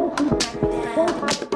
Thank you.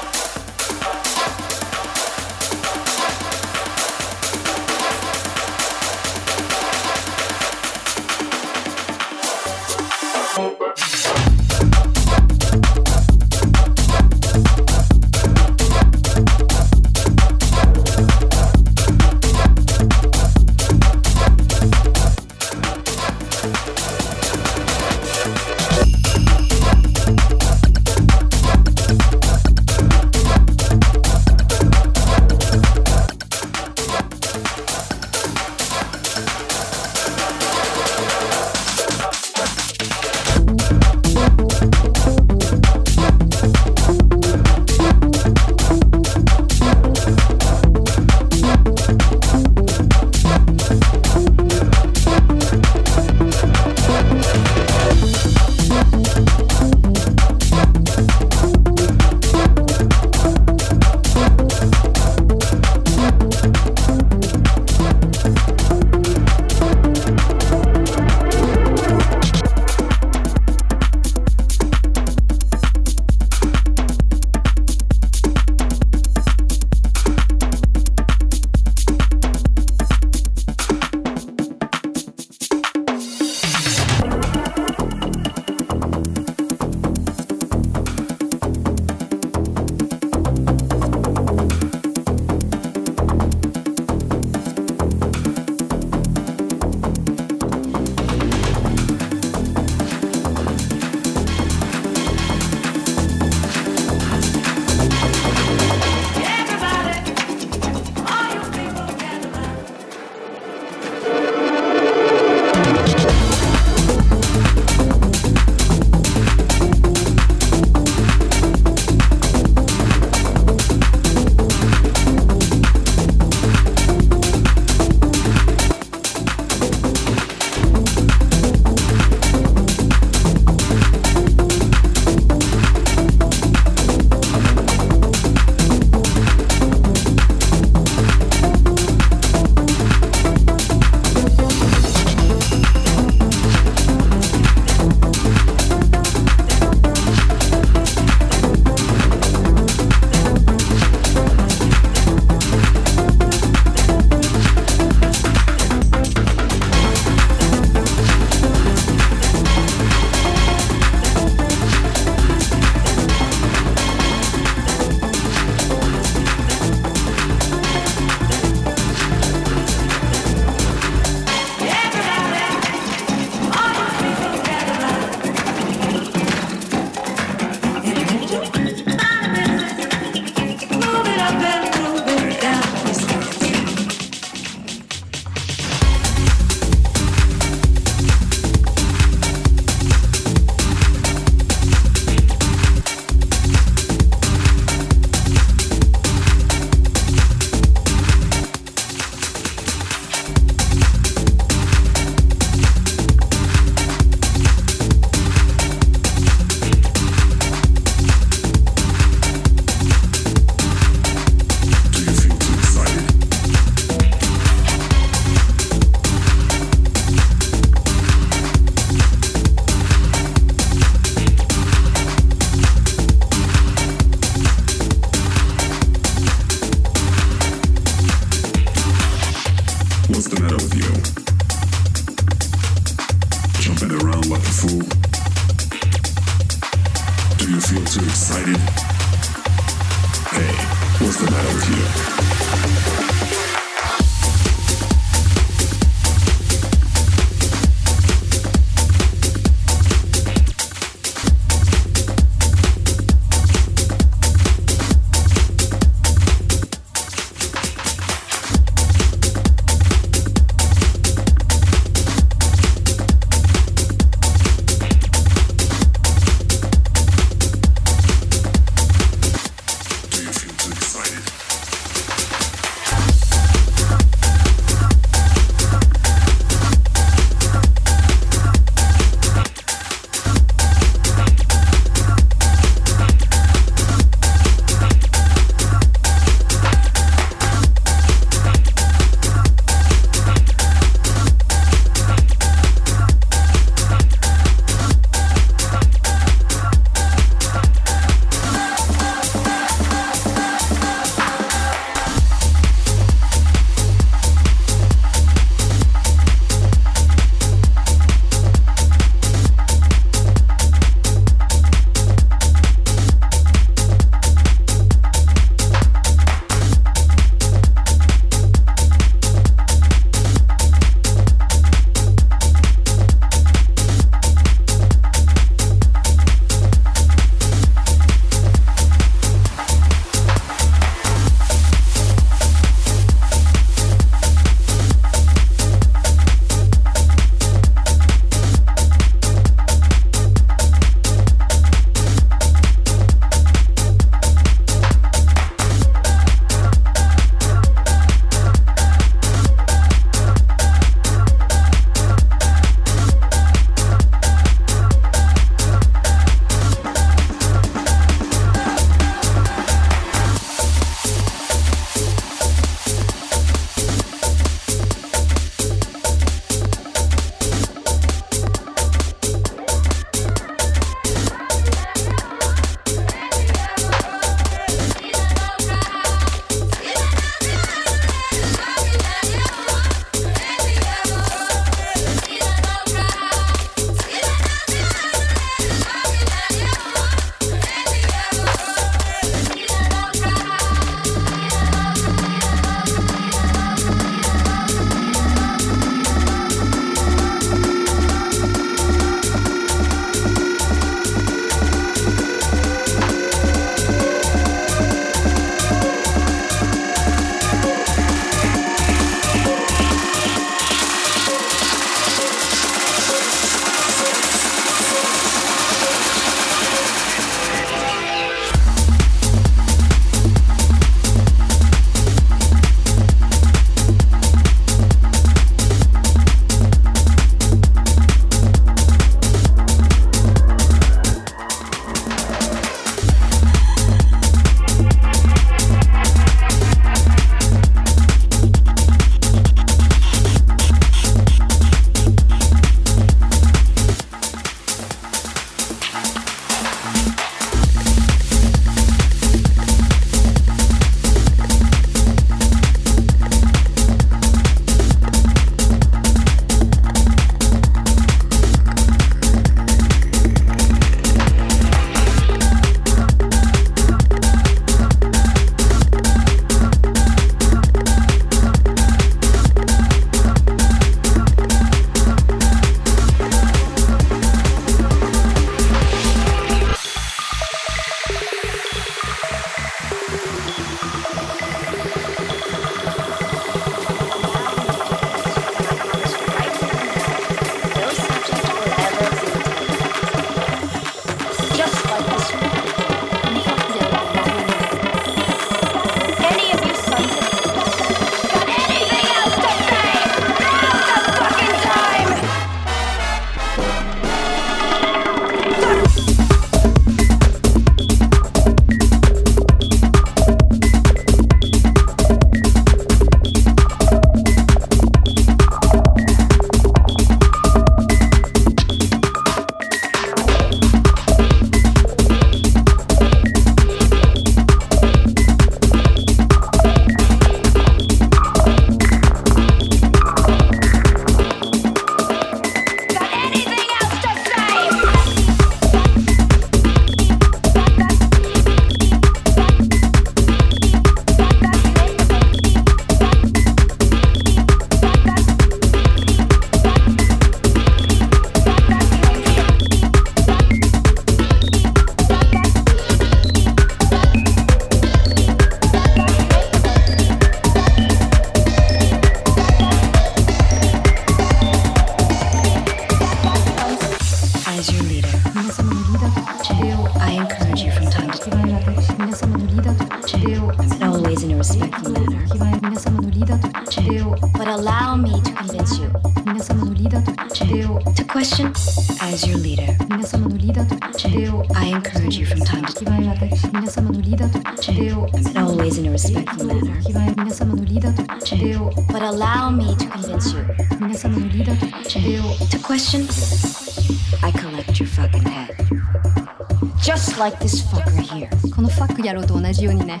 like this fucker here. このファック野郎と同じようにね。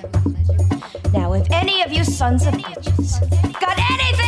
Now, if any of you sons of bitches got anything